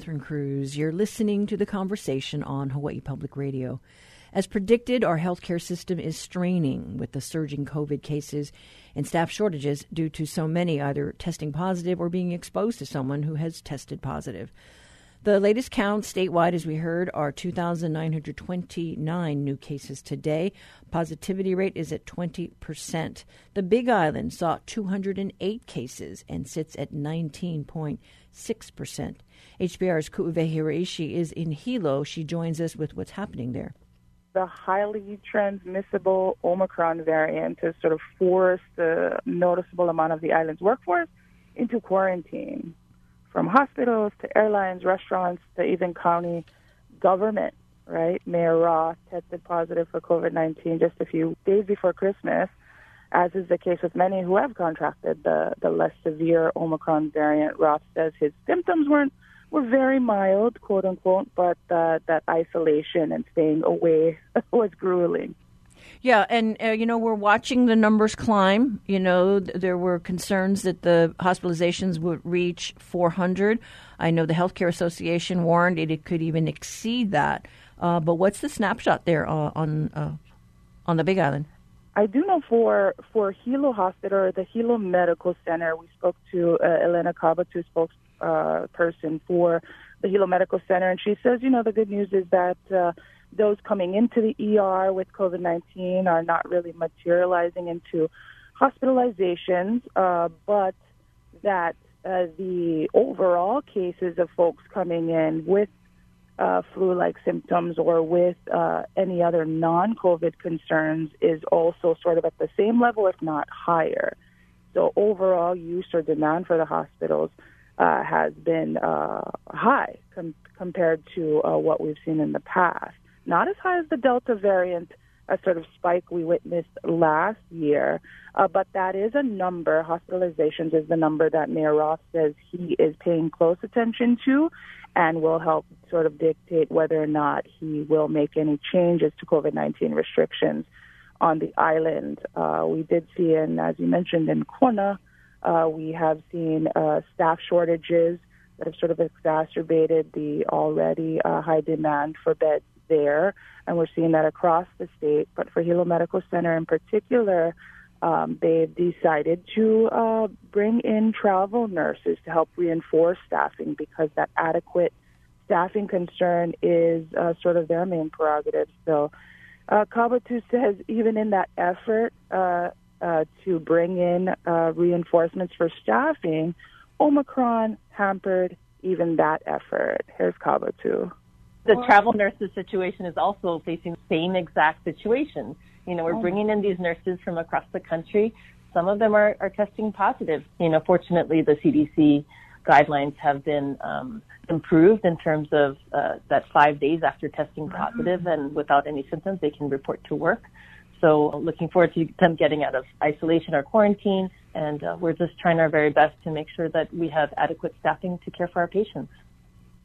Catherine Cruz. You're listening to the conversation on Hawaii Public Radio. As predicted, our healthcare system is straining with the surging COVID cases and staff shortages due to so many either testing positive or being exposed to someone who has tested positive. The latest count statewide, as we heard, are 2,929 new cases today. Positivity rate is at 20%. The Big Island saw 208 cases and sits at 19.6%. HPR's Ku'uwehi Hiraishi is in Hilo. She joins us with what's happening there. The highly transmissible Omicron variant has sort of forced a noticeable amount of the island's workforce into quarantine, from hospitals to airlines, restaurants, to even county government. Right, Mayor Roth tested positive for COVID 19 just a few days before Christmas, as is the case with many who have contracted the, the less severe Omicron variant. Roth says his symptoms weren't were very mild, quote unquote, but uh, that isolation and staying away was grueling. Yeah, and uh, you know we're watching the numbers climb. You know th- there were concerns that the hospitalizations would reach 400. I know the Healthcare Association warned it, it could even exceed that. Uh, but what's the snapshot there uh, on on the Big Island? I do know for for Hilo Hospital, the Hilo Medical Center, we spoke to uh, Elena Cabatu, spokes uh, person for the Hilo Medical Center, and she says, you know, the good news is that uh, those coming into the ER with COVID 19 are not really materializing into hospitalizations, uh, but that uh, the overall cases of folks coming in with uh, flu like symptoms or with uh, any other non COVID concerns is also sort of at the same level, if not higher. So, overall use or demand for the hospitals uh, has been uh, high com- compared to uh, what we've seen in the past. Not as high as the Delta variant a sort of spike we witnessed last year, uh, but that is a number. Hospitalizations is the number that Mayor Roth says he is paying close attention to and will help sort of dictate whether or not he will make any changes to COVID 19 restrictions on the island. Uh, we did see, and as you mentioned, in Kona, uh, we have seen uh, staff shortages that have sort of exacerbated the already uh, high demand for beds there, and we're seeing that across the state. But for Hilo Medical Center in particular, um, they've decided to uh, bring in travel nurses to help reinforce staffing because that adequate staffing concern is uh, sort of their main prerogative. So, uh, Cabatu says even in that effort, uh, uh, to bring in uh, reinforcements for staffing, Omicron hampered even that effort. Here's Cabatu. The travel nurses situation is also facing the same exact situation. You know, we're oh. bringing in these nurses from across the country. Some of them are, are testing positive. You know, fortunately, the CDC guidelines have been um, improved in terms of uh, that five days after testing positive and without any symptoms, they can report to work. So looking forward to them getting out of isolation or quarantine. And uh, we're just trying our very best to make sure that we have adequate staffing to care for our patients.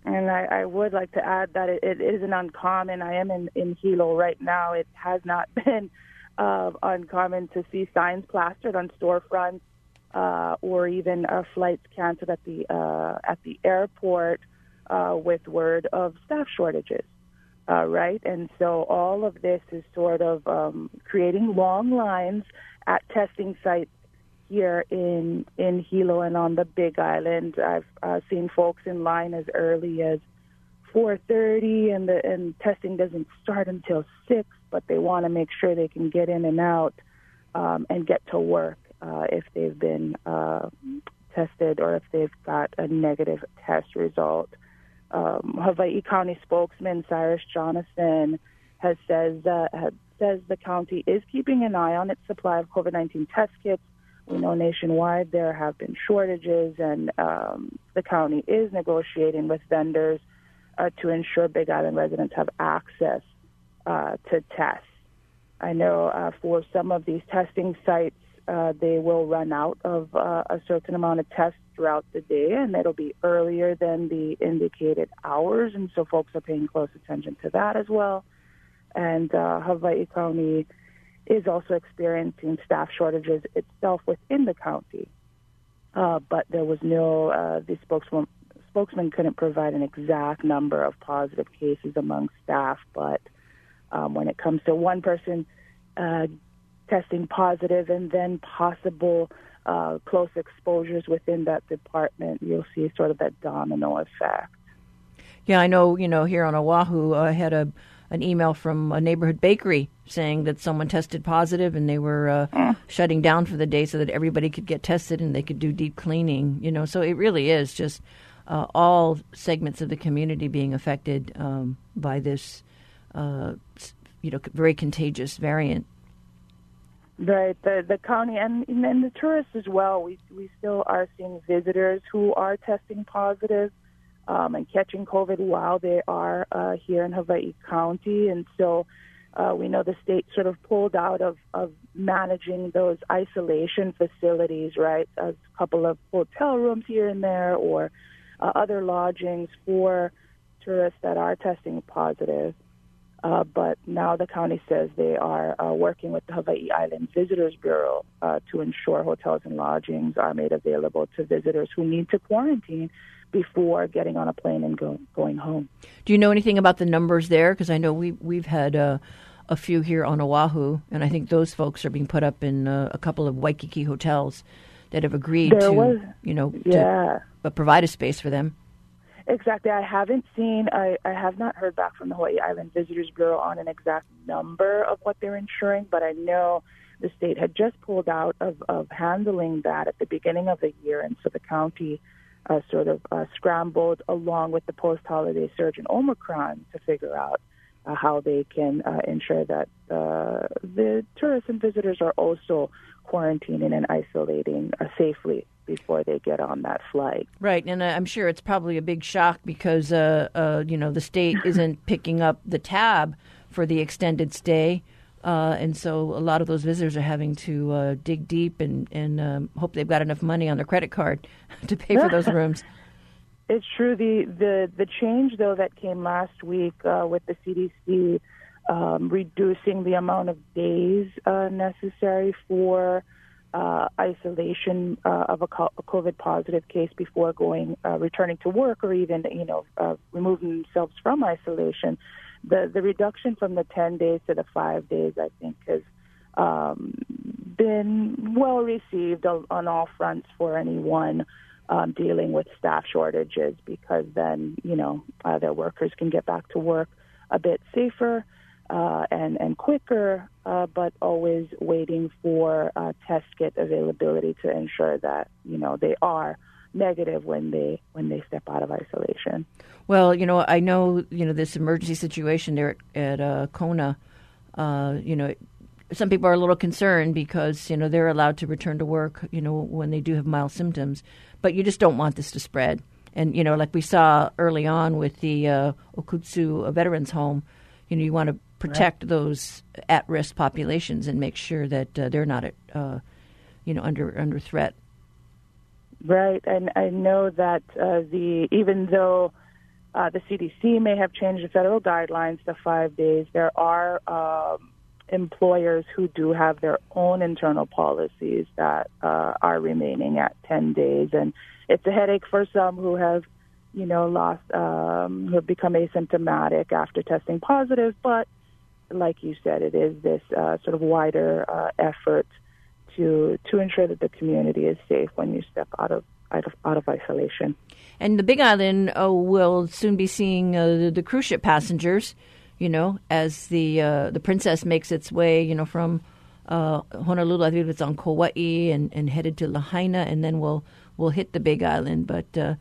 And I, I would like to add that it, it isn't uncommon. I am in, in Hilo right now. It has not been uh, uncommon to see signs plastered on storefronts uh, or even uh, flights canceled at the uh, at the airport uh, with word of staff shortages uh, right? And so all of this is sort of um, creating long lines at testing sites here in in Hilo and on the Big Island. I've uh, seen folks in line as early as 4:30, and the and testing doesn't start until six, but they want to make sure they can get in and out um, and get to work uh, if they've been uh, tested or if they've got a negative test result um, Hawaii County spokesman Cyrus Johnasen has says has, says the county is keeping an eye on its supply of COVID-19 test kits. We know nationwide there have been shortages, and um, the county is negotiating with vendors uh, to ensure Big Island residents have access uh, to tests. I know uh, for some of these testing sites, uh, they will run out of uh, a certain amount of tests throughout the day, and it'll be earlier than the indicated hours, and so folks are paying close attention to that as well. And uh, Hawaii County is also experiencing staff shortages itself within the county. Uh, but there was no, uh, the spokeswoman, spokesman couldn't provide an exact number of positive cases among staff, but um, when it comes to one person uh, testing positive and then possible uh, close exposures within that department, you'll see sort of that domino effect. Yeah, I know. You know, here on Oahu, I had a an email from a neighborhood bakery saying that someone tested positive and they were uh, mm. shutting down for the day so that everybody could get tested and they could do deep cleaning. You know, so it really is just uh, all segments of the community being affected um, by this, uh, you know, very contagious variant. Right, the the county and and the tourists as well. We we still are seeing visitors who are testing positive um, and catching COVID while they are uh, here in Hawaii County. And so uh, we know the state sort of pulled out of, of managing those isolation facilities, right? A couple of hotel rooms here and there or uh, other lodgings for tourists that are testing positive. Uh, but now the county says they are uh, working with the Hawaii Island Visitors Bureau uh, to ensure hotels and lodgings are made available to visitors who need to quarantine before getting on a plane and go, going home. Do you know anything about the numbers there? Because I know we we've had uh, a few here on Oahu, and I think those folks are being put up in uh, a couple of Waikiki hotels that have agreed there to, was, you know, yeah. to, provide a space for them. Exactly. I haven't seen, I, I have not heard back from the Hawaii Island Visitors Bureau on an exact number of what they're insuring, but I know the state had just pulled out of, of handling that at the beginning of the year, and so the county uh, sort of uh, scrambled along with the post-holiday surge in Omicron to figure out uh, how they can uh, ensure that uh, the tourists and visitors are also quarantining and isolating uh, safely before they get on that flight. Right, and I'm sure it's probably a big shock because you know the state isn't picking up the tab for the extended stay. Uh, and so a lot of those visitors are having to uh, dig deep and, and um, hope they've got enough money on their credit card to pay for those rooms. It's true. The, the, the change, though, that came last week uh, with the CDC um, reducing the amount of days uh, necessary for uh, isolation uh, of a COVID positive case before going returning to work or even you know removing themselves from isolation the the reduction from the 10 days to the five days, I think, has um, been well received on, all fronts for anyone um, dealing with staff shortages because then, you know, uh, their workers can get back to work a bit safer uh, and, and quicker, uh, but always waiting for uh, test kit availability to ensure that, you know, they are negative when they when they step out of isolation. Well, you know, I know you know this emergency situation there at, at uh, Kona. Uh, you know, some people are a little concerned because you know they're allowed to return to work. You know, when they do have mild symptoms, but you just don't want this to spread. And you know, like we saw early on with the uh, Okutsu Veterans Home, you know, you want to protect right. those at-risk populations and make sure that uh, they're not, at, uh, you know, under under threat. Right, and I know that uh, the even though uh, the CDC may have changed the federal guidelines to five days, there are um, employers who do have their own internal policies that uh, are remaining at ten days, and it's a headache for some who have, you know, lost um, who have become asymptomatic after testing positive. But like you said, it is this uh, sort of wider uh, effort to to ensure that the community is safe when you step out of out of, out of isolation. And the Big Island uh, will soon be seeing uh, the, the, cruise ship passengers. You know, as the uh, the Princess makes its way, you know, from uh, Honolulu, I believe it's on Kauai, and, and headed to Lahaina, and then we'll we'll hit the Big Island. But uh,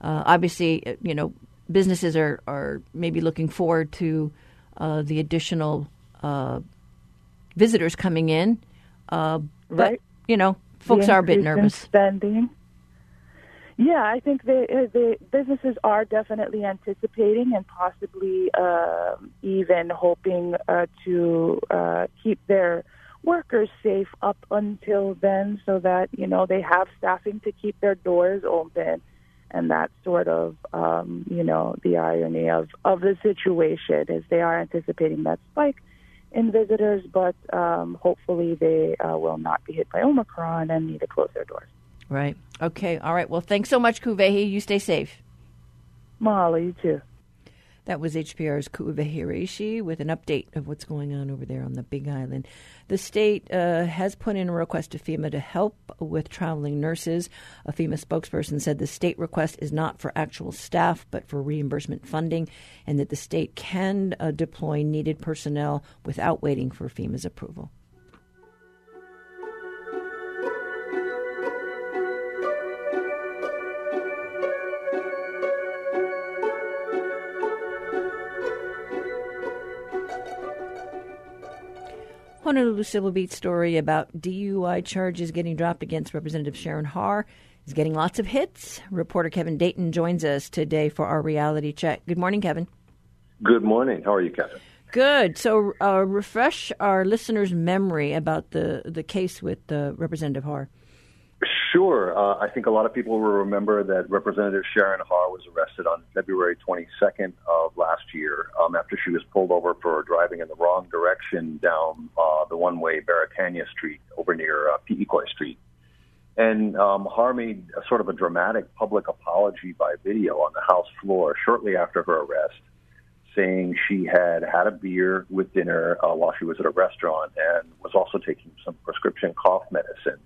uh, obviously, you know, businesses are are maybe looking forward to the additional visitors coming in. But right. you know, folks are a bit nervous. Spending. Yeah, I think the uh, the businesses are definitely anticipating and possibly uh, even hoping uh, to uh, keep their workers safe up until then, so that you know they have staffing to keep their doors open, and that's sort of um, you know the irony of of the situation is they are anticipating that spike in visitors, but um, hopefully they uh, will not be hit by Omicron and need to close their doors. Right. Okay. All right. Well, thanks so much, Ku'uwehi. You stay safe. Molly, you too. That was HPR's Ku'uwehi Hiraishi with an update of what's going on over there on the Big Island. The state uh, has put in a request to FEMA to help with traveling nurses. A FEMA spokesperson said the state request is not for actual staff, but for reimbursement funding, and that the state can uh, deploy needed personnel without waiting for FEMA's approval. Honolulu Civil Beat story about DUI charges getting dropped against Representative Sharon Har is getting lots of hits. Reporter Kevin Dayton joins us today for our reality check. Good morning, Kevin. Good morning. How are you, Kevin? Good. So, uh, refresh our listeners' memory about the the case with uh, Representative Har. Sure. Uh, I think a lot of people will remember that Representative Sharon Har was arrested on February 22nd of last year um, after she was pulled over for driving in the wrong direction down uh, the one-way Beretania Street over near uh, Street. And um, Har made a sort of a dramatic public apology by video on the House floor shortly after her arrest, saying she had had a beer with dinner uh, while she was at a restaurant and was also taking some prescription cough medicine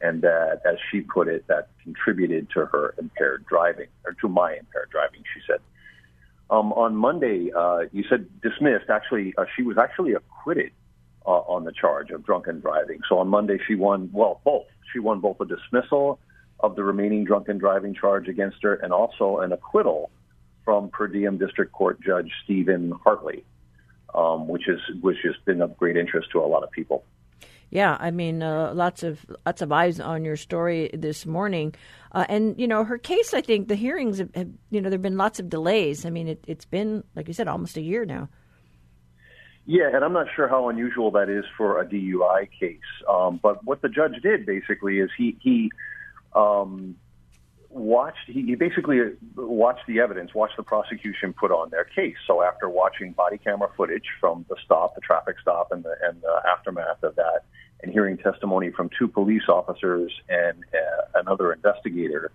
and that, as she put it, that contributed to her impaired driving, or to my impaired driving, she said. Um, on Monday, uh, you said dismissed. Actually, uh, she was actually acquitted uh, on the charge of drunken driving. So on Monday, she won, well, both. She won both a dismissal of the remaining drunken driving charge against her and also an acquittal from per diem district court judge Stephen Hartley, um, which is which has been of great interest to a lot of people. Yeah, I mean, uh, lots of lots of eyes on your story this morning, uh, and you know her case. I think the hearings have, have you know, there've been lots of delays. I mean, it, it's been like you said, almost a year now. Yeah, and I'm not sure how unusual that is for a DUI case. Um, but what the judge did basically is he he um, watched he, he basically watched the evidence, watched the prosecution put on their case. So after watching body camera footage from the stop, the traffic stop, and the and the aftermath of that, and hearing testimony from two police officers and uh, another investigator,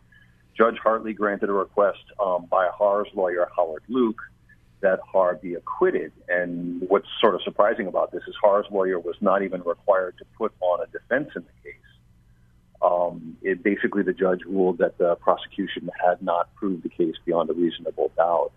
Judge Hartley granted a request um, by Har's lawyer, Howard Luke, that Har be acquitted. And what's sort of surprising about this is Har's lawyer was not even required to put on a defense in the case. Um, it basically the judge ruled that the prosecution had not proved the case beyond a reasonable doubt.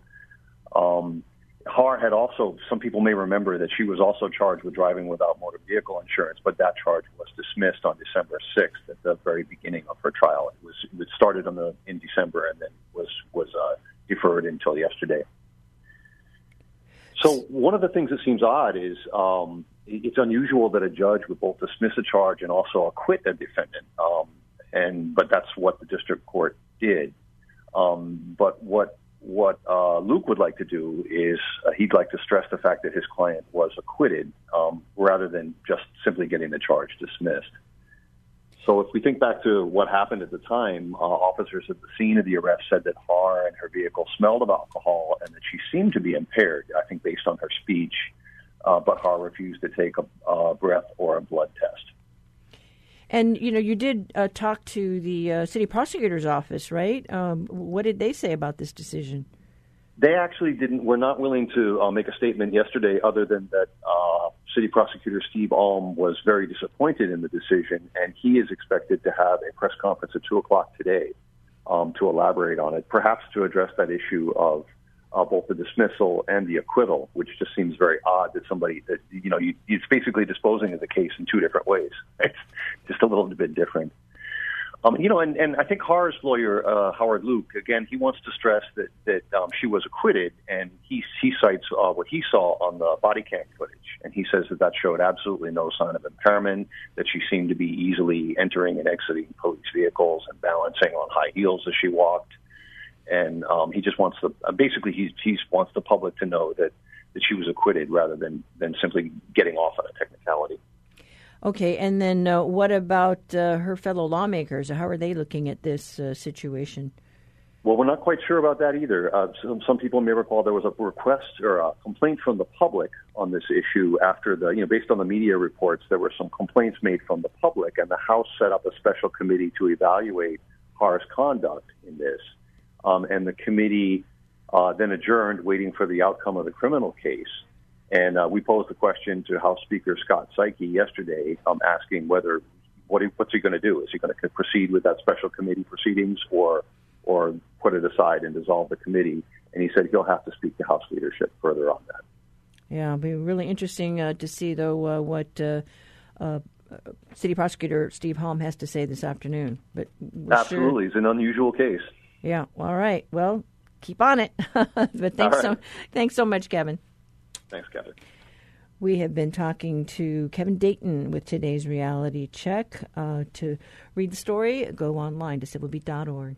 Um, Har had also, some people may remember that she was also charged with driving without motor vehicle insurance, but that charge was dismissed on December 6th at the very beginning of her trial. It was it started on the in December and then was was uh, deferred until yesterday. So one of the things that seems odd is um, it's unusual that a judge would both dismiss a charge and also acquit a defendant. Um, and but that's what the district court did. Um, but what what uh, Luke would like to do is uh, he'd like to stress the fact that his client was acquitted um, rather than just simply getting the charge dismissed. So if we think back to what happened at the time, uh, officers at the scene of the arrest said that Har and her vehicle smelled of alcohol and that she seemed to be impaired, I think based on her speech, uh, but Har refused to take a, a breath or a blood test. And you know, you did uh, talk to the uh, city prosecutor's office, right? Um, what did they say about this decision? They actually didn't. Were not willing to uh, make a statement yesterday, other than that uh, City Prosecutor Steve Alm was very disappointed in the decision, and he is expected to have a press conference at two o'clock today um, to elaborate on it, perhaps to address that issue of uh, both the dismissal and the acquittal, which just seems very odd that somebody that you know you, it's basically disposing of the case in two different ways. It's just a little bit different. Um, you know, and, and I think Har's lawyer uh, Howard Luke again he wants to stress that that um, she was acquitted, and he he cites uh, what he saw on the body cam footage, and he says that that showed absolutely no sign of impairment, that she seemed to be easily entering and exiting police vehicles and balancing on high heels as she walked and um, he just wants the uh, basically he he wants the public to know that that she was acquitted rather than than simply getting off on a technicality. Okay, and then uh, what about uh, her fellow lawmakers? How are they looking at this uh, situation? Well, we're not quite sure about that either. Uh, some, some people may recall there was a request or a complaint from the public on this issue after the, you know, based on the media reports, there were some complaints made from the public, and the House set up a special committee to evaluate Har's conduct in this um, and the committee uh, then adjourned, waiting for the outcome of the criminal case. And uh, we posed the question to House Speaker Scott Saiki yesterday, um, asking whether what he, what's he going to do? Is he going to proceed with that special committee proceedings, or or put it aside and dissolve the committee? And he said he'll have to speak to House leadership further on that. Yeah, it'll be really interesting uh, to see though uh, what uh, uh, City Prosecutor Steve Alm has to say this afternoon. But absolutely, sure... it's an unusual case. Yeah. All right. Well, keep on it. but thanks right. so thanks so much, Kevin. Thanks, Kevin. We have been talking to Kevin Dayton with today's reality check. Uh, to read the story, go online to civilbeat.org.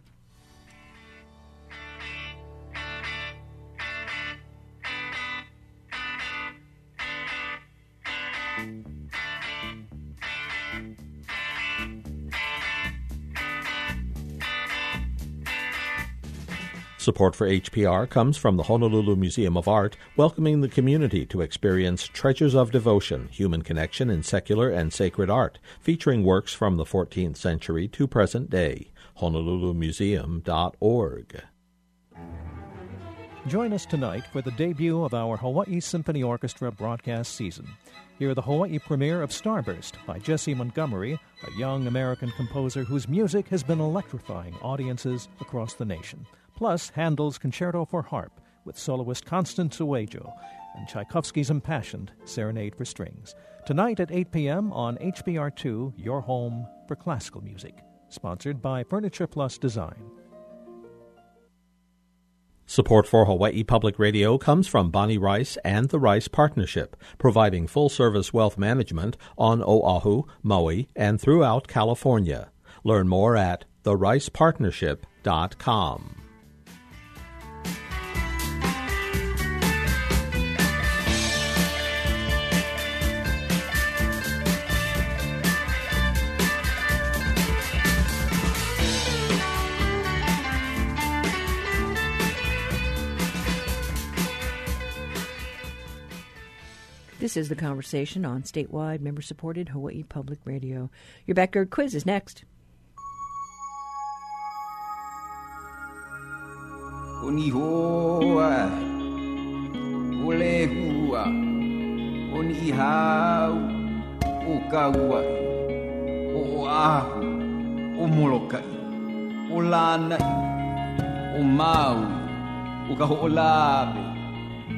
Support for HPR comes from the Honolulu Museum of Art, welcoming the community to experience Treasures of Devotion, Human Connection in Secular and Sacred Art, featuring works from the 14th century to present day. HonoluluMuseum.org. Join us tonight for the debut of our Hawaii Symphony Orchestra broadcast season. Hear the Hawaii premiere of Starburst by Jessie Montgomery, a young American composer whose music has been electrifying audiences across the nation plus Handel's Concerto for Harp with soloist Constance Uejio and Tchaikovsky's impassioned Serenade for Strings. Tonight at 8 p.m. on HPR2, your home for classical music. Sponsored by Furniture Plus Design. Support for Hawaii Public Radio comes from Bonnie Rice and the Rice Partnership, providing full service wealth management on Oahu, Maui, and throughout California. Learn more at thericepartnership.com. This is the conversation on statewide, member supported Hawaii Public Radio. Your backyard quiz is next.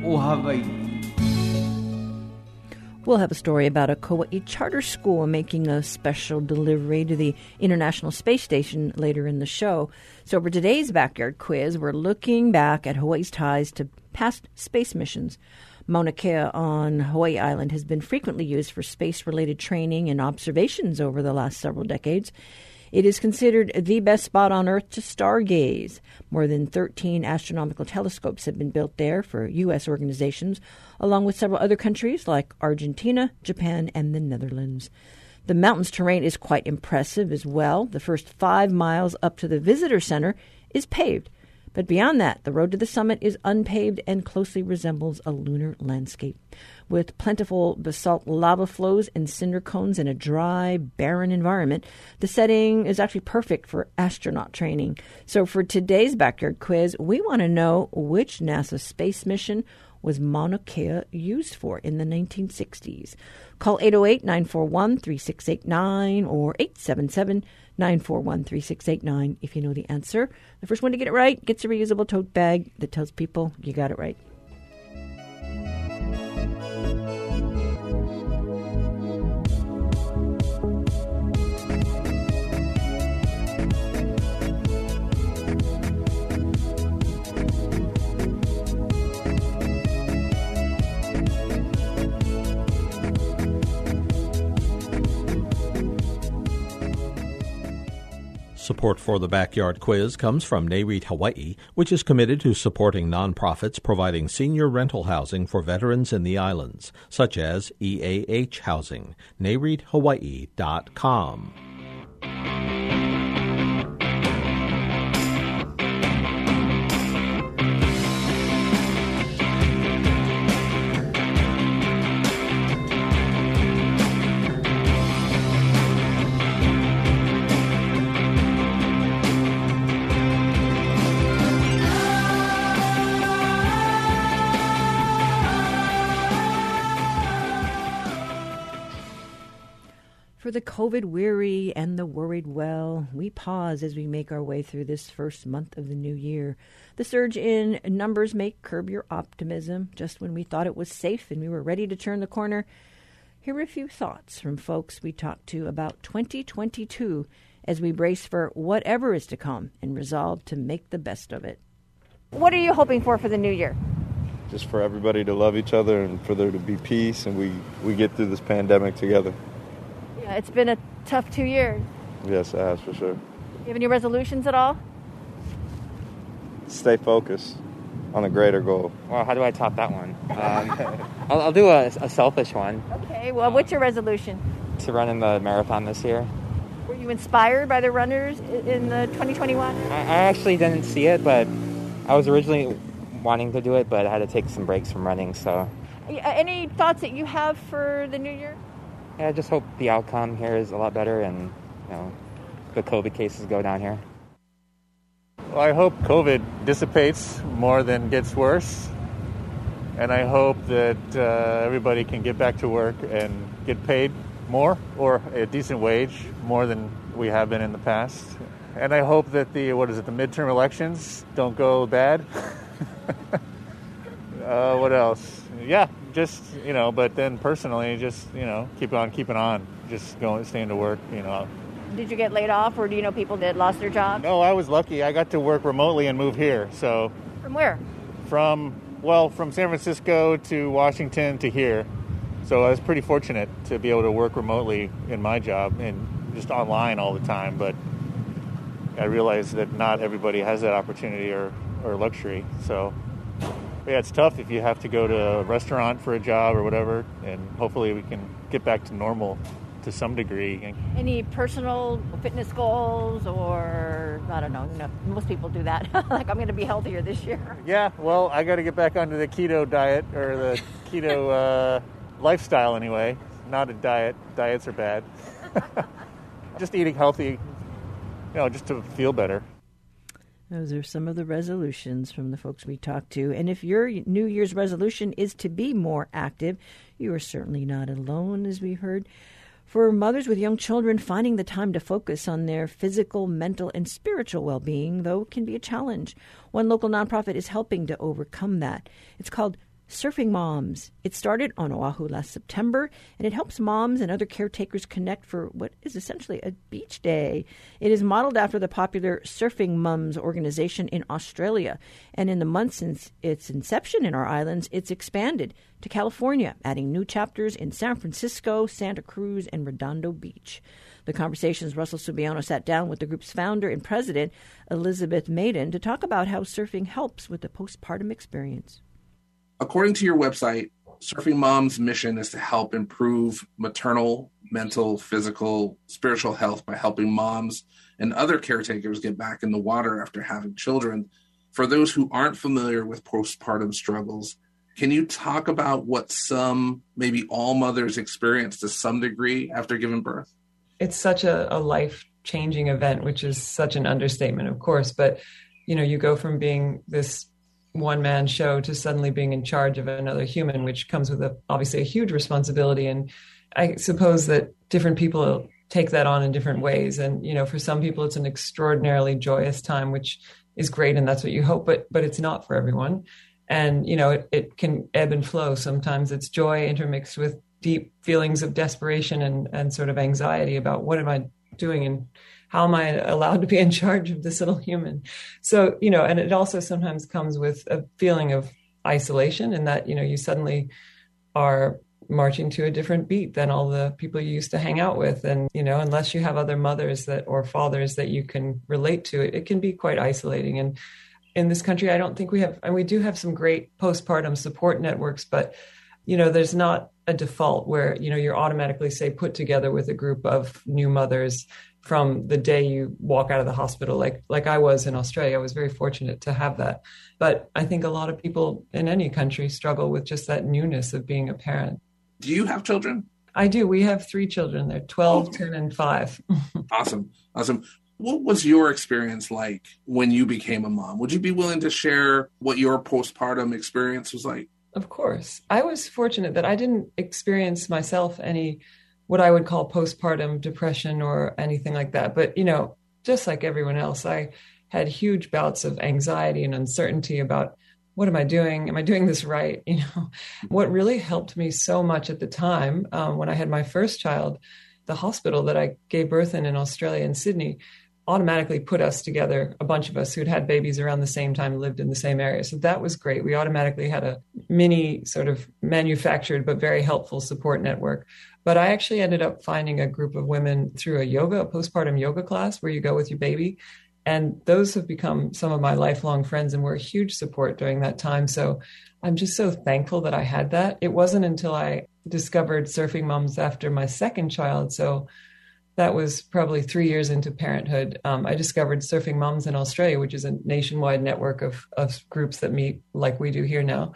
o Hawaii. We'll have a story about a Kauai charter school making a special delivery to the International Space Station later in the show. So, for today's backyard quiz, we're looking back at Hawaii's ties to past space missions. Mauna Kea on Hawaii Island has been frequently used for space related training and observations over the last several decades. It is considered the best spot on Earth to stargaze. More than 13 astronomical telescopes have been built there for U.S. organizations, along with several other countries like Argentina, Japan, and the Netherlands. The mountain's terrain is quite impressive as well. The first five miles up to the visitor center is paved, but beyond that, the road to the summit is unpaved and closely resembles a lunar landscape. With plentiful basalt lava flows and cinder cones in a dry, barren environment, the setting is actually perfect for astronaut training. So, for today's backyard quiz, we want to know which NASA space mission was Mauna Kea used for in the 1960s. Call 808 941 3689 or 877 941 3689 if you know the answer. The first one to get it right gets a reusable tote bag that tells people you got it right. Support for the Backyard Quiz comes from NAREIT Hawaii, which is committed to supporting nonprofits providing senior rental housing for veterans in the islands, such as EAH Housing. NAREITHawaii.com. For the COVID weary and the worried well, we pause as we make our way through this first month of the new year. The surge in numbers may curb your optimism. Just when we thought it was safe and we were ready to turn the corner, here are a few thoughts from folks we talked to about 2022 as we brace for whatever is to come and resolve to make the best of it. What are you hoping for for the new year? Just for everybody to love each other and for there to be peace and we, we get through this pandemic together. Yeah, it's been a tough two years. Yes, it has for sure. You have any resolutions at all? Stay focused on a greater goal. Well, how do I top that one? Um, I'll, I'll, do a, a, selfish one. Okay, well, what's your resolution? To run in the marathon this year. Were you inspired by the runners in the 2021? I, I actually didn't see it, but I was originally wanting to do it, but I had to take some breaks from running, so. Any thoughts that you have for the new year? Yeah, I just hope the outcome here is a lot better and, you know, the COVID cases go down here. Well, I hope COVID dissipates more than gets worse. And I hope that uh, everybody can get back to work and get paid more or a decent wage, more than we have been in the past. And I hope that the, what is it, the midterm elections don't go bad. uh, what else? Yeah, just you know, but then personally, just you know, keep on keeping on, just going, staying to work. You know. Did you get laid off, or do you know people that lost their jobs? No, I was lucky. I got to work remotely and move here. So. From where? From well, from San Francisco to Washington to here. So I was pretty fortunate to be able to work remotely in my job and just online all the time. But I realized that not everybody has that opportunity or, or luxury. So yeah, it's tough if you have to go to a restaurant for a job or whatever, and hopefully we can get back to normal to some degree. Any personal fitness goals, or I don't know, you know most people do that. like I'm going to be healthier this year. Yeah, well, I got to get back onto the keto diet or the keto uh, lifestyle anyway. Not a diet. Diets are bad. just eating healthy, you know, just to feel better. Those are some of the resolutions from the folks we talked to. And if your New Year's resolution is to be more active, you are certainly not alone, as we heard. For mothers with young children, finding the time to focus on their physical, mental, and spiritual well being, though, can be a challenge. One local nonprofit is helping to overcome that. It's called Surfing Moms. It started on Oahu last September, and it helps moms and other caretakers connect for what is essentially a beach day. It is modeled after the popular Surfing Mums organization in Australia, and in the months since its inception in our islands, it's expanded to California, adding new chapters in San Francisco, Santa Cruz, and Redondo Beach. The conversations Russell Subiono sat down with the group's founder and president, Elizabeth Maiden, to talk about how surfing helps with the postpartum experience. According to your website, Surfing Mom's mission is to help improve maternal, mental, physical, spiritual health by helping moms and other caretakers get back in the water after having children. For those who aren't familiar with postpartum struggles, can you talk about what some, maybe all mothers experience to some degree after giving birth? It's such a, a life changing event, which is such an understatement, of course. But, you know, you go from being this one man show to suddenly being in charge of another human, which comes with a, obviously a huge responsibility. And I suppose that different people take that on in different ways. And, you know, for some people, it's an extraordinarily joyous time, which is great. And that's what you hope, but, but it's not for everyone. And, you know, it, it can ebb and flow. Sometimes it's joy intermixed with deep feelings of desperation and, and sort of anxiety about what am I doing and how am I allowed to be in charge of this little human? So, you know, and it also sometimes comes with a feeling of isolation and that, you know, you suddenly are marching to a different beat than all the people you used to hang out with. And, you know, unless you have other mothers that or fathers that you can relate to, it, it can be quite isolating. And in this country, I don't think we have, and we do have some great postpartum support networks, but, you know, there's not a default where, you know, you're automatically, say, put together with a group of new mothers from the day you walk out of the hospital like like I was in Australia I was very fortunate to have that. But I think a lot of people in any country struggle with just that newness of being a parent. Do you have children? I do. We have three children. They're 12 10 and 5 awesome. Awesome. What was your experience like when you became a mom? Would you be willing to share what your postpartum experience was like? Of course. I was fortunate that I didn't experience myself any what I would call postpartum depression or anything like that. But, you know, just like everyone else, I had huge bouts of anxiety and uncertainty about what am I doing? Am I doing this right? You know, what really helped me so much at the time um, when I had my first child, the hospital that I gave birth in in Australia in Sydney automatically put us together, a bunch of us who'd had babies around the same time, lived in the same area. So that was great. We automatically had a mini sort of manufactured but very helpful support network. But I actually ended up finding a group of women through a yoga, a postpartum yoga class where you go with your baby. And those have become some of my lifelong friends and were a huge support during that time. So I'm just so thankful that I had that. It wasn't until I discovered Surfing Moms after my second child. So that was probably three years into parenthood. Um, I discovered Surfing Moms in Australia, which is a nationwide network of, of groups that meet like we do here now.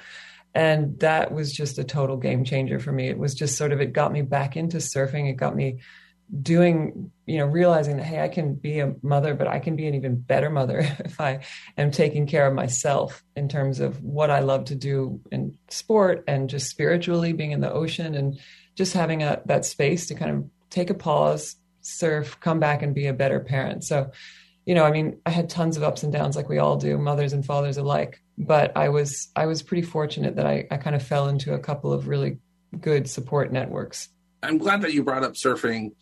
And that was just a total game changer for me. It was just sort of, it got me back into surfing. It got me doing, you know, realizing that, hey, I can be a mother, but I can be an even better mother if I am taking care of myself in terms of what I love to do in sport and just spiritually being in the ocean and just having a, that space to kind of take a pause, surf, come back and be a better parent. So, you know, I mean, I had tons of ups and downs like we all do, mothers and fathers alike. But I was I was pretty fortunate that I, I kind of fell into a couple of really good support networks. I'm glad that you brought up surfing.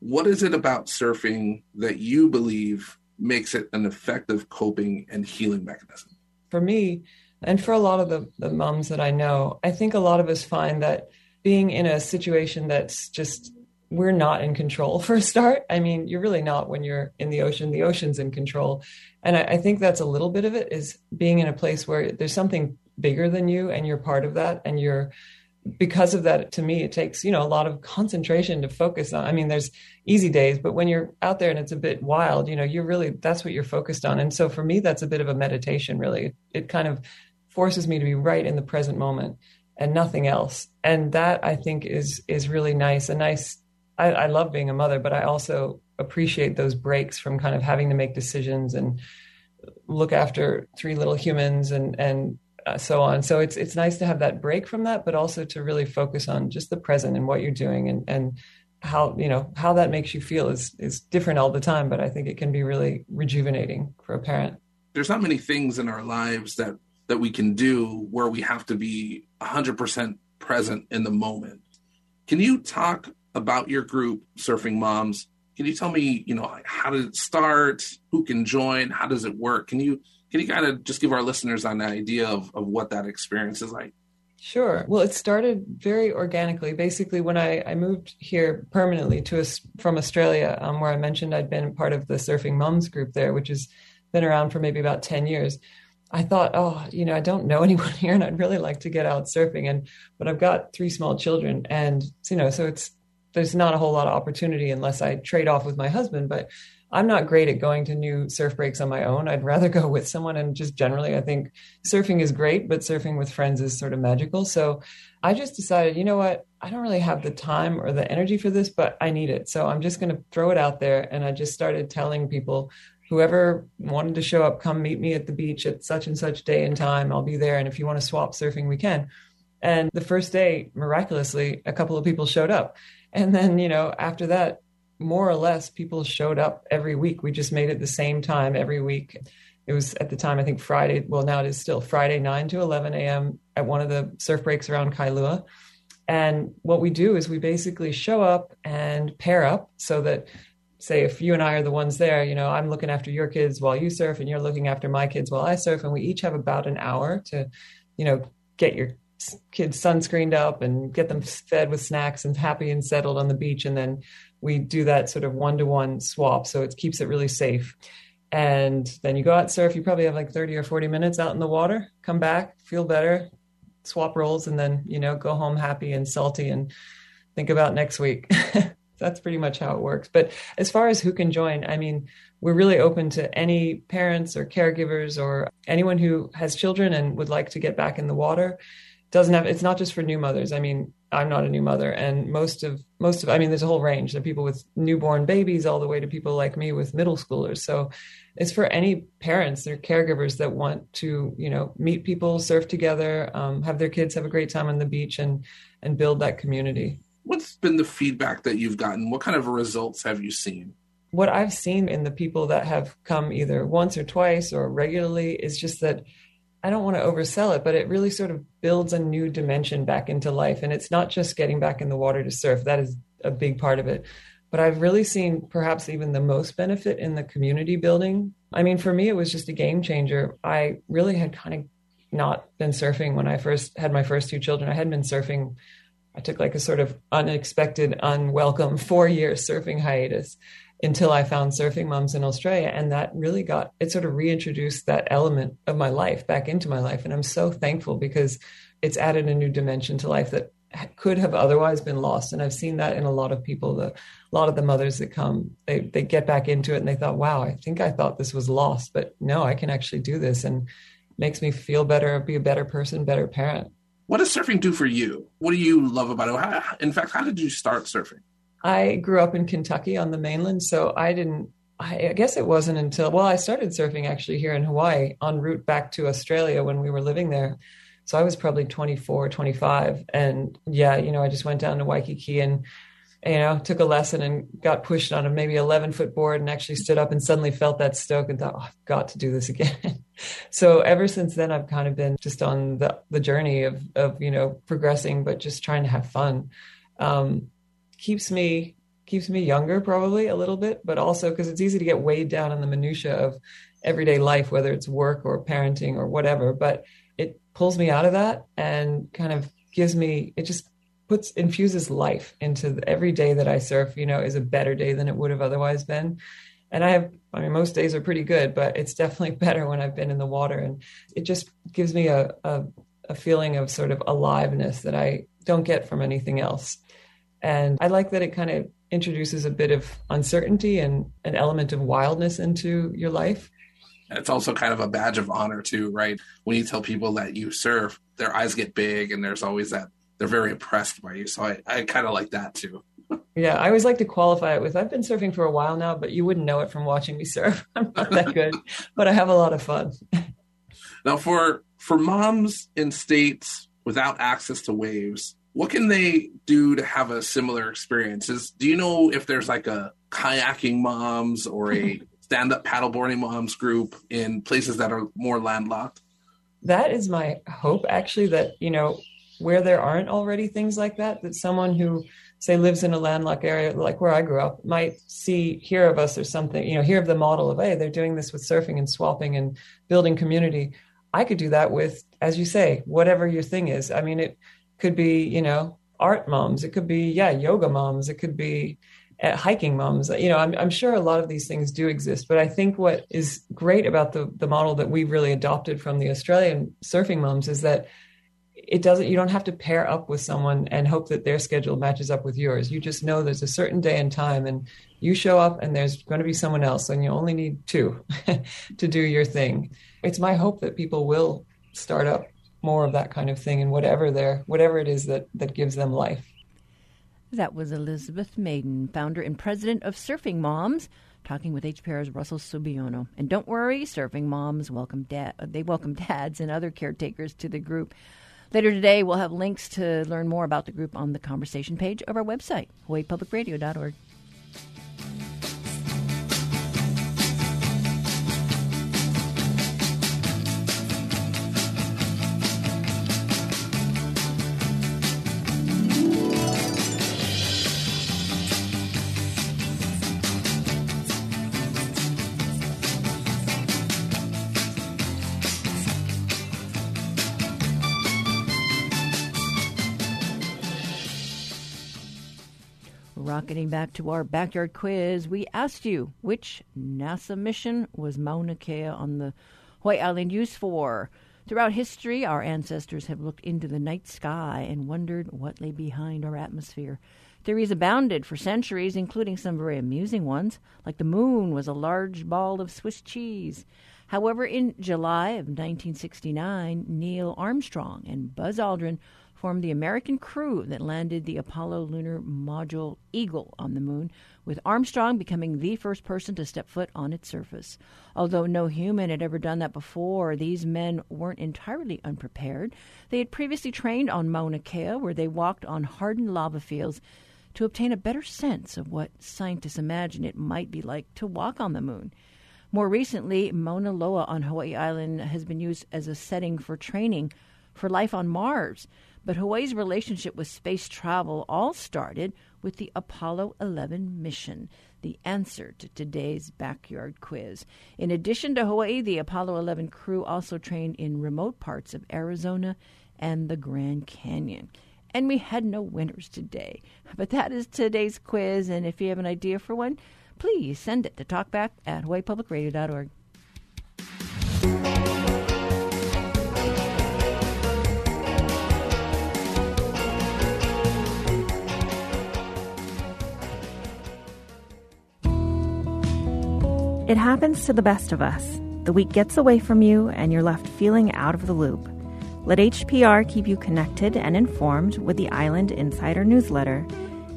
What is it about surfing that you believe makes it an effective coping and healing mechanism? For me, and for a lot of the, the moms that I know, I think a lot of us find that being in a situation that's just we're not in control for a start. I mean, you're really not when you're in the ocean. The ocean's in control. And I, I, think that's a little bit of it is being in a place where there's something bigger than you and you're part of that. And you're, because of that, to me, it takes, you know, a lot of concentration to focus on. I mean, there's easy days, but when you're out there and it's a bit wild, you know, you're really, that's what you're focused on. And so for me, that's a bit of a meditation, really. It, kind of forces me to be right in the present moment and nothing else. And that I think is, is really nice, a nice I, I love being a mother, but I also appreciate those breaks from kind of having to make decisions and look after three little humans and and uh, so on. So it's it's nice to have that break from that, but also to really focus on just the present and what you're doing and and how you know how that makes you feel is is different all the time. But I think it can be really rejuvenating for a parent. There's not many things in our lives that that we can do where we have to be 100% present in the moment. Can you talk about your group, Surfing Moms. Can you tell me, you know, how did it start? Who can join? How does it work? Can you can you kind of just give our listeners an idea of, of what that experience is like? Sure. Well, it started very organically. Basically, when I, I moved here permanently to us from Australia, um, where I mentioned I'd been part of the Surfing Moms group there, which has been around for maybe about 10 years. I thought, oh, you know, I don't know anyone here and I'd really like to get out surfing. And, but I've got three small children and, you know, so it's, there's not a whole lot of opportunity unless I trade off with my husband. But I'm not great at going to new surf breaks on my own. I'd rather go with someone. And just generally, I think surfing is great, but surfing with friends is sort of magical. So I just decided, you know what? I don't really have the time or the energy for this, but I need it. So I'm just going to throw it out there. And I just started telling people, whoever wanted to show up, come meet me at the beach at such and such day and time. I'll be there. And if you want to swap surfing, we can. And the first day, miraculously, a couple of people showed up. And then, you know, after that, more or less, people showed up every week. We just made it the same time every week. It was at the time, I think Friday, well, now it is still Friday, 9 to 11 a.m. at one of the surf breaks around Kailua. And what we do is we basically show up and pair up so that, say, if you and I are the ones there, you know, I'm looking after your kids while you surf and you're looking after my kids while I surf. And we each have about an hour to, you know, get your kids sunscreened up and get them fed with snacks and happy and settled on the beach. And then we do that sort of one to one swap. So it keeps it really safe. And then you go out surf, you probably have like 30 or 40 minutes out in the water, come back, feel better, swap roles, and then, you know, go home happy and salty and think about next week. That's pretty much how it works. But as far as who can join, I mean, we're really open to any parents or caregivers or anyone who has children and would like to get back in the water doesn't have it's not just for new mothers i mean i'm not a new mother and most of most of i mean there's a whole range there are people with newborn babies all the way to people like me with middle schoolers so it's for any parents or caregivers that want to you know meet people surf together um, have their kids have a great time on the beach and and build that community What's been the feedback that you've gotten? What kind of results have you seen? What I've seen in the people that have come either once or twice or regularly is just that I don't want to oversell it, but it really sort of builds a new dimension back into life. And it's not just getting back in the water to surf, that is a big part of it. But I've really seen perhaps even the most benefit in the community building. I mean, for me, it was just a game changer. I really had kind of not been surfing when I first had my first two children. I hadn't been surfing. I took like a sort of unexpected, unwelcome four year surfing hiatus until I found Surfing Moms in Australia. And that really got, it sort of reintroduced that element of my life back into my life. And I'm so thankful because it's added a new dimension to life that could have otherwise been lost. And I've seen that in a lot of people, the, a lot of the mothers that come, they, they get back into it and they thought, wow, I think I thought this was lost, but no, I can actually do this. And makes me feel better, be a better person, better parent. What does surfing do for you? What do you love about it? How, in fact, how did you start surfing? I grew up in Kentucky on the mainland, so I didn't. I, guess it wasn't until well, I started surfing actually here in Hawaii en route back to Australia when we were living there. So I was probably 24, 25. And yeah, you know, I just went down to Waikiki and you know, took a lesson and got pushed on a maybe 11 foot board and actually stood up and suddenly felt that stoke and thought, oh, I've got to do this again. so ever since then, I've kind of been just on the, the journey of, of, you know, progressing, but just trying to have fun. Um, keeps me, keeps me younger probably a little bit, but also because it's easy to get weighed down in the minutia of everyday life, whether it's work or parenting or whatever, but it pulls me out of that and kind of gives me, it just puts infuses life into every day that I surf, you know, is a better day than it would have otherwise been. And I have, I mean, most days are pretty good, but it's definitely better when I've been in the water. And it just gives me a, a, a feeling of sort of aliveness that I don't get from anything else. And I like that it kind of introduces a bit of uncertainty and an element of wildness into your life. It's also kind of a badge of honor, too, right? When you tell people that you surf, their eyes get big, and there's always that they're very impressed by you. So I, I kind of like that too. yeah, I always like to qualify it with I've been surfing for a while now, but you wouldn't know it from watching me surf. I'm not that good, but I have a lot of fun. now, for for moms in states without access to waves, what can they do to have a similar experience? Is, do you know if there's like a kayaking moms or a stand up paddleboarding moms group in places that are more landlocked? That is my hope, actually, that, you know, where there aren't already things like that, that someone who say lives in a landlocked area like where I grew up might see hear of us or something, you know, hear of the model of hey, they're doing this with surfing and swapping and building community. I could do that with, as you say, whatever your thing is. I mean, it could be, you know, art moms, it could be, yeah, yoga moms, it could be uh, hiking moms. You know, I'm, I'm sure a lot of these things do exist, but I think what is great about the the model that we've really adopted from the Australian surfing moms is that it doesn't you don't have to pair up with someone and hope that their schedule matches up with yours. You just know there's a certain day and time and you show up and there's going to be someone else and you only need two to do your thing. It's my hope that people will start up more of that kind of thing and whatever their whatever it is that that gives them life that was elizabeth madin founder and president of surfing moms talking with HPR's Russell Subiono. And don't worry, surfing moms welcome dad. They welcome dads and other caretakers to the group. Later today, we'll have links to learn more about the group on the conversation page of our website, hawaiipublicradio.org. Getting back to our backyard quiz, we asked you which NASA mission was Mauna Kea on the Hawaii Island used for? Throughout history, our ancestors have looked into the night sky and wondered what lay behind our atmosphere. Theories abounded for centuries, including some very amusing ones, like the moon was a large ball of Swiss cheese. However, in July of 1969, Neil Armstrong and Buzz Aldrin the American crew that landed the Apollo lunar module Eagle on the moon, with Armstrong becoming the first person to step foot on its surface. Although no human had ever done that before, these men weren't entirely unprepared. They had previously trained on Mauna Kea, where they walked on hardened lava fields to obtain a better sense of what scientists imagine it might be like to walk on the moon. More recently, Mauna Loa on Hawaii Island has been used as a setting for training for life on Mars. But Hawaii's relationship with space travel all started with the Apollo 11 mission, the answer to today's backyard quiz. In addition to Hawaii, the Apollo 11 crew also trained in remote parts of Arizona and the Grand Canyon. And we had no winners today. But that is today's quiz, and if you have an idea for one, please send it to talkback at hawaiipublicradio.org. It happens to the best of us. The week gets away from you and you're left feeling out of the loop. Let HPR keep you connected and informed with the Island Insider newsletter.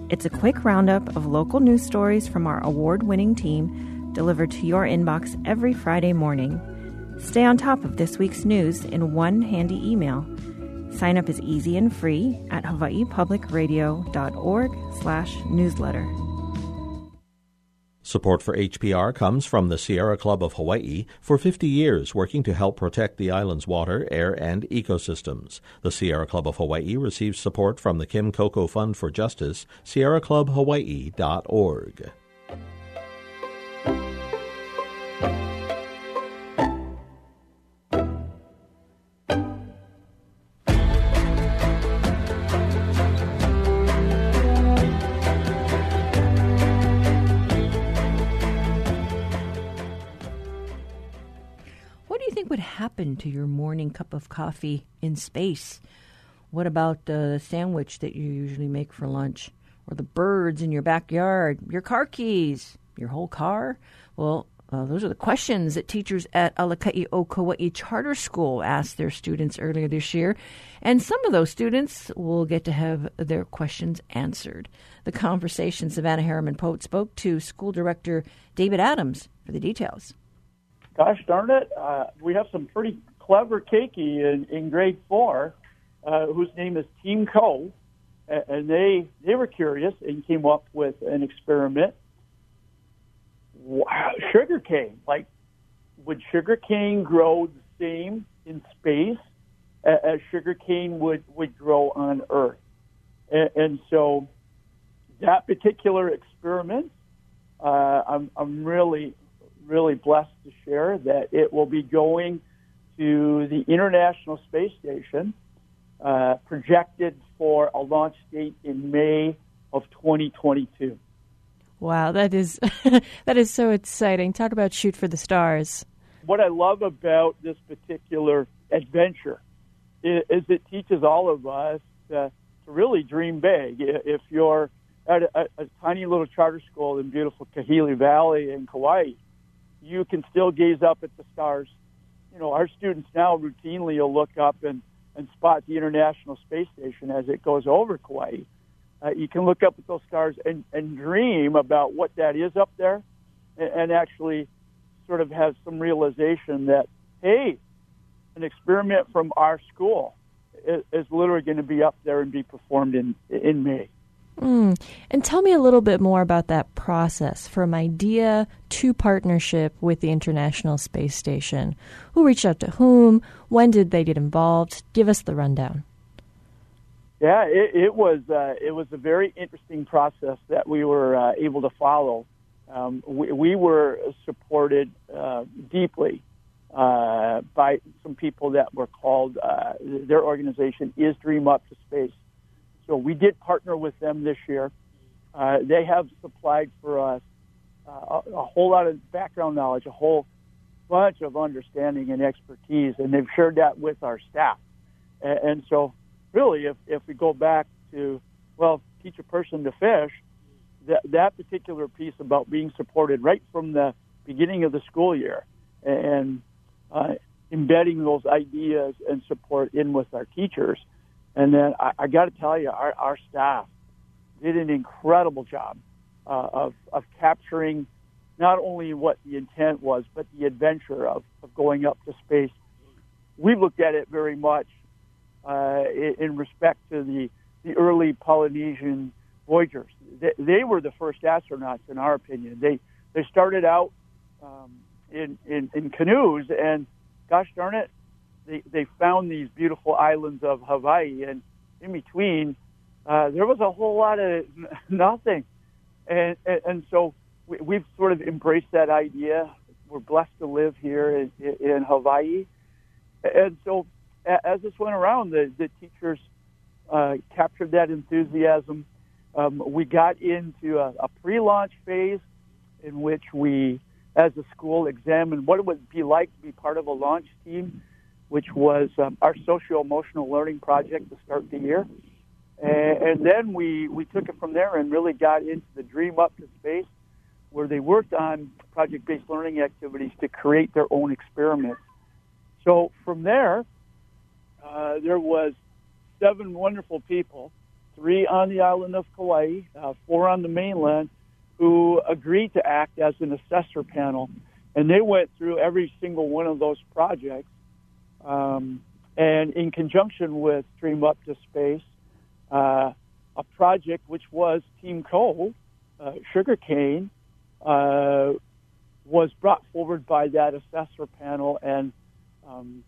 It's a quick roundup of local news stories from our award winning team delivered to your inbox every Friday morning. Stay on top of this week's news in one handy email. Sign up is easy and free at hawaiipublicradio.org slash newsletter. Support for HPR comes from the Sierra Club of Hawaii, for 50 years working to help protect the island's water, air, and ecosystems. The Sierra Club of Hawaii receives support from the Kim Coco Fund for Justice, sierraclubhawaii.org. to your morning cup of coffee in space? What about the sandwich that you usually make for lunch? Or the birds in your backyard? Your car keys? Your whole car? Well, uh, those are the questions that teachers at Alakai o Kauai Charter School asked their students earlier this year, and some of those students will get to have their questions answered. The conversation, Savannah Harriman Pote spoke to school director David Adams for the details gosh darn it, uh, we have some pretty clever keiki in, in grade four, uh, whose name is Team Kō. And they they were curious and came up with an experiment. Wow, sugar cane, like would sugar cane grow the same in space as sugar cane would would grow on Earth? And, and so that particular experiment, uh, I'm I'm really really blessed to share that it will be going to the International Space Station, uh, projected for a launch date in May of 2022. Wow, that is that is so exciting. Talk about shoot for the stars. What I love about this particular adventure is, is it teaches all of us to, to really dream big. If you're at a, a, tiny little charter school in beautiful Kahili Valley in Kauai, you can still gaze up at the stars. You know, our students now routinely will look up and, and spot the International Space Station as it goes over Kauai. Uh, you can look up at those stars and, and dream about what that is up there and, and actually sort of have some realization that, hey, an experiment from our school is, is literally going to be up there and be performed in, in May. Mm. And tell me a little bit more about that process from idea to partnership with the International Space Station. Who reached out to whom? When did they get involved? Give us the rundown. Yeah, it, it was uh, it was a very interesting process that we were uh, able to follow. Um, we, we, were supported uh, deeply uh, by some people that were called. Uh, their organization is Dream Up to Space so we did partner with them this year. Uh, they have supplied for us uh, a, a, whole lot of background knowledge, a whole bunch of understanding and expertise, and they've shared that with our staff. And, and so, really, if, if we go back to, well, teach a person to fish, that, that particular piece about being supported right from the beginning of the school year and uh, embedding those ideas and support in with our teachers. And then I, I got to tell you, our, our staff did an incredible job uh, of, of capturing not only what the intent was, but the adventure of, of going up to space. We looked at it very much uh, in, in respect to the, the early Polynesian voyagers. They, they were the first astronauts, in our opinion. They they started out um, in, in in canoes, and gosh darn it, they they found these beautiful islands of Hawaii, and in between, uh, there was a whole lot of nothing, and and, and so we, we've sort of embraced that idea. We're blessed to live here in, in Hawaii, and so as this went around, the the teachers uh, captured that enthusiasm. Um, we got into a, a pre-launch phase in which we, as a school, examined what it would be like to be part of a launch team, which was um, our social emotional learning project to start the year. And, and then we, we took it from there and really got into the Dream Up to Space, where they worked on project-based learning activities to create their own experiments. So from there, uh, there was seven wonderful people three on the island of Kauai, uh, four on the mainland, who agreed to act as an assessor panel. And they went through every single one of those projects. Um, and in conjunction with Dream Up to Space, uh, a project which was Team Coal, uh, sugarcane, uh, was brought forward by that assessor panel. And um,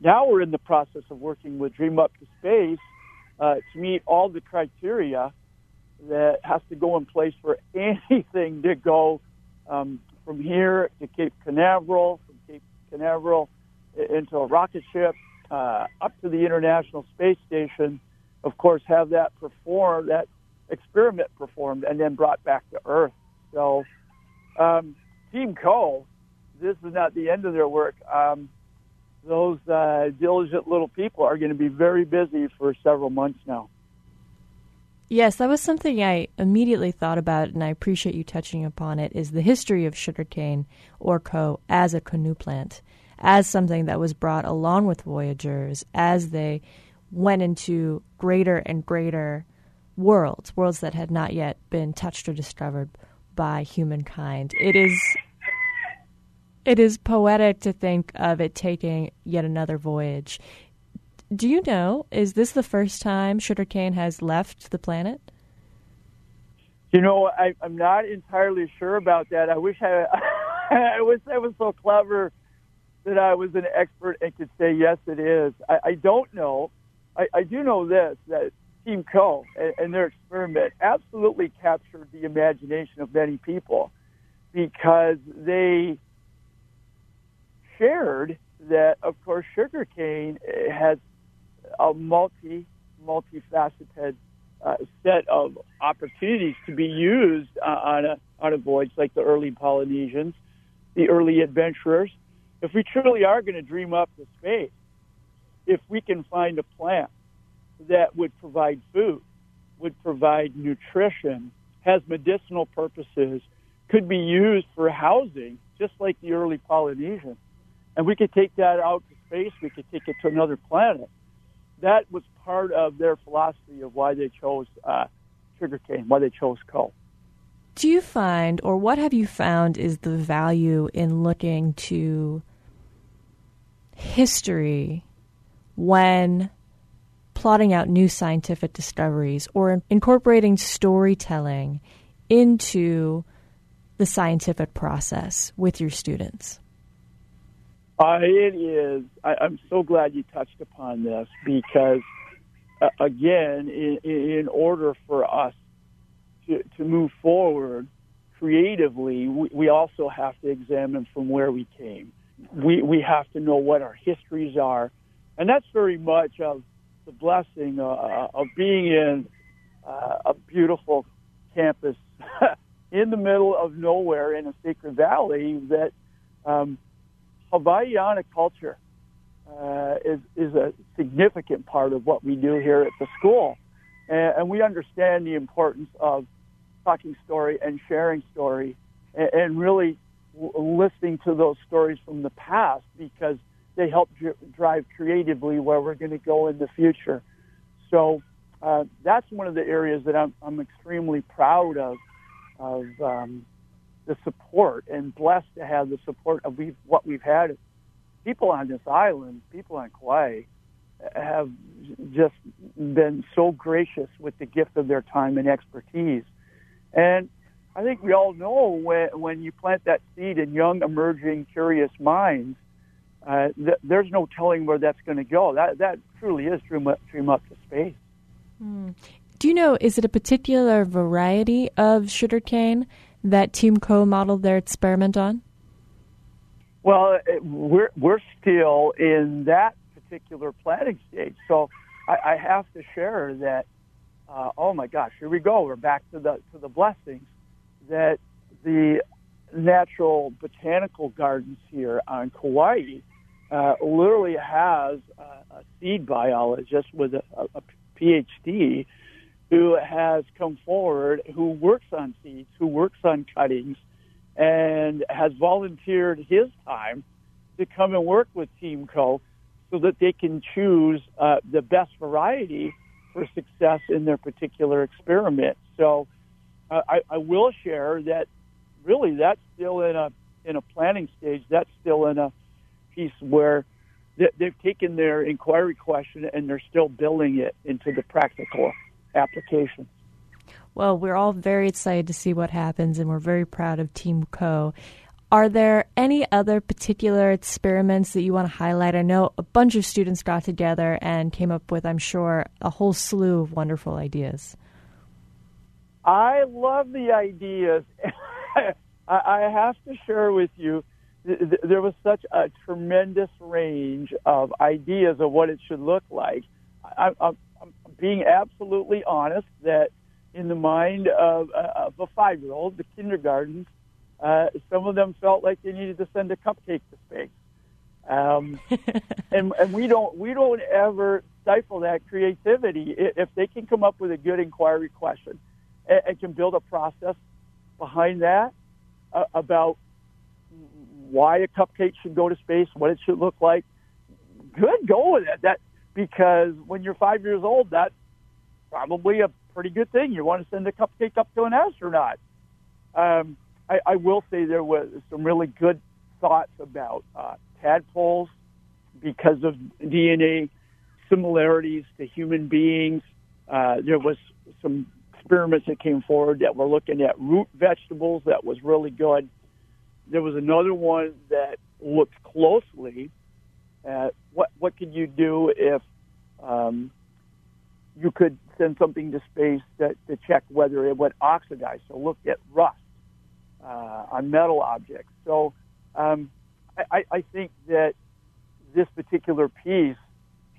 now we're in the process of working with Dream Up to Space uh, to meet all the criteria that has to go in place for anything to go um, from here to Cape Canaveral, from Cape Canaveral into a rocket ship, uh, up to the International Space Station. Of course, have that performed, that experiment performed, and then brought back to Earth. So, um, Team Kō. This is not the end of their work. Um, those uh, diligent little people are going to be very busy for several months now. Yes, that was something I immediately thought about, and I appreciate you touching upon it. Is the history of sugarcane or kō as a canoe plant, as something that was brought along with voyagers as they went into greater and greater worlds, worlds that had not yet been touched or discovered by humankind. It is it is poetic to think of it taking yet another voyage. Do you know, is this the first time sugarcane has left the planet? You know, I, I'm not entirely sure about that. I wish I, I wish I was so clever that I was an expert and could say yes, it is. I, I don't know. I, I do know this that Team Kō. and, and their experiment absolutely captured the imagination of many people because they shared that, of course, sugarcane has a multi, multifaceted uh, set of opportunities to be used uh, on a on a voyage like the early Polynesians, the early adventurers. If we truly are going to dream up the space, if we can find a plant that would provide food, would provide nutrition, has medicinal purposes, could be used for housing, just like the early Polynesians, and we could take that out to space. We could take it to another planet. That was part of their philosophy of why they chose uh, sugarcane, why they chose coal. Do you find, or what have you found, is the value in looking to history when plotting out new scientific discoveries or incorporating storytelling into the scientific process with your students? Uh, it is. I, I'm so glad you touched upon this because, uh, again, in, in order for us to, to move forward creatively, we, we also have to examine from where we came. We, we have to know what our histories are. And that's very much of the blessing uh, of being in uh, a beautiful campus in the middle of nowhere in a sacred valley that um, Hawaiiana culture uh, is is a significant part of what we do here at the school, and, and we understand the importance of talking story and sharing story, and, and really listening to those stories from the past because they help dr- drive creatively where we're going to go in the future. So uh, that's one of the areas that I'm, I'm extremely proud of, of um, the support and blessed to have the support of we've, what we've had. People on this island, people on Kauai, have just been so gracious with the gift of their time and expertise. And I think we all know when, when you plant that seed in young, emerging, curious minds, uh, th- there's no telling where that's going to go. That that truly is dream up, dream up to space. Mm. Do you know, is it a particular variety of sugarcane that Team Kō modeled their experiment on? Well, we're we're still in that particular planting stage, so I, I have to share that. Uh, oh my gosh, here we go. We're back to the to the blessings that the natural botanical gardens here on Kauai uh, literally has a, a seed biologist with a, a PhD who has come forward, who works on seeds, who works on cuttings, and has volunteered his time to come and work with Team Kō so that they can choose uh, the best variety for success in their particular experiment. So I, I will share that really that's still in a in a planning stage. That's still in a piece where they've taken their inquiry question and they're still building it into the practical application. Well, we're all very excited to see what happens, and we're very proud of Team Kō. Are there any other particular experiments that you want to highlight? I know a bunch of students got together and came up with, I'm sure, a whole slew of wonderful ideas. I love the ideas. I have to share with you there was such a tremendous range of ideas of what it should look like. I, am being absolutely honest that in the mind of, uh, of a five year old, the kindergartens, uh, some of them felt like they needed to send a cupcake to space. Um, and, and we don't we don't ever stifle that creativity if they can come up with a good inquiry question and, and can build a process behind that uh, about why a cupcake should go to space, what it should look like. Good, go with it. That because when you're five years old, that's probably a pretty good thing. You want to send a cupcake up to an astronaut. Um, I, I will say there was some really good thoughts about uh, tadpoles because of DNA similarities to human beings. Uh, there was some experiments that came forward that were looking at root vegetables that was really good. There was another one that looked closely at what what could you do if um, you could send something to space that, to check whether it would oxidize. So look at rust uh, on metal objects. So um, I, I think that this particular piece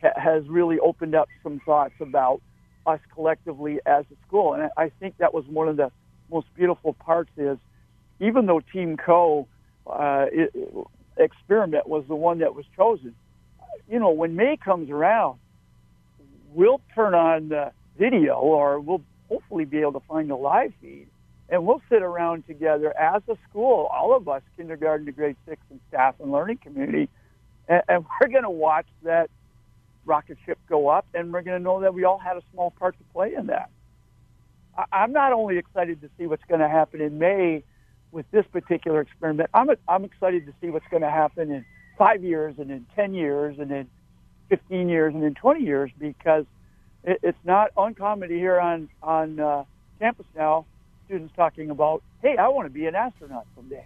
ha- has really opened up some thoughts about us collectively as a school. And I think that was one of the most beautiful parts is even though Team Kō uh, experiment was the one that was chosen, you know, when May comes around, we'll turn on the video or we'll hopefully be able to find the live feed and we'll sit around together as a school, all of us, kindergarten to grade six and staff and learning community, and, and we're going to watch that rocket ship go up, and we're going to know that we all had a small part to play in that. I'm not only excited to see what's going to happen in May with this particular experiment, I'm, I'm excited to see what's going to happen in five years and in 10 years and in 15 years and in 20 years because it, it's not uncommon to hear on, on uh, campus now students talking about, hey, I want to be an astronaut someday.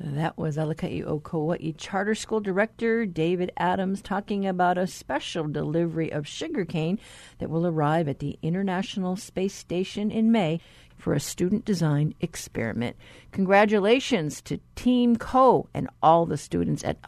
That was Alakai o Kauai Charter School Director David Adams talking about a special delivery of sugarcane that will arrive at the International Space Station in May for a student design experiment. Congratulations to Team Kō and all the students at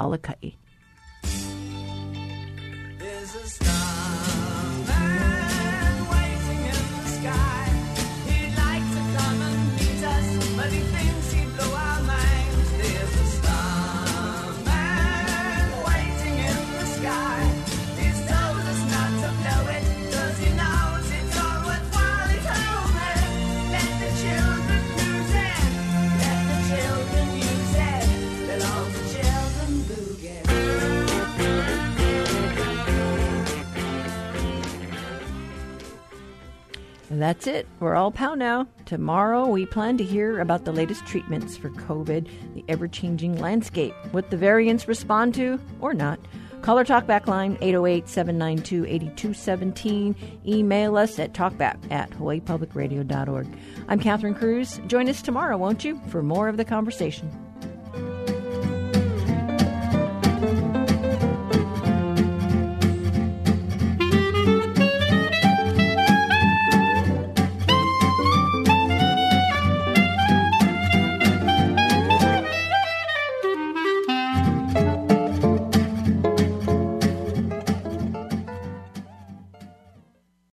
That's it. We're all pau now. Tomorrow, we plan to hear about the latest treatments for COVID, the ever changing landscape, what the variants respond to or not. Call our talkback line 808 792 8217. Email us at talkback at hawaiipublicradio.org. I'm Catherine Cruz. Join us tomorrow, won't you, for more of the conversation.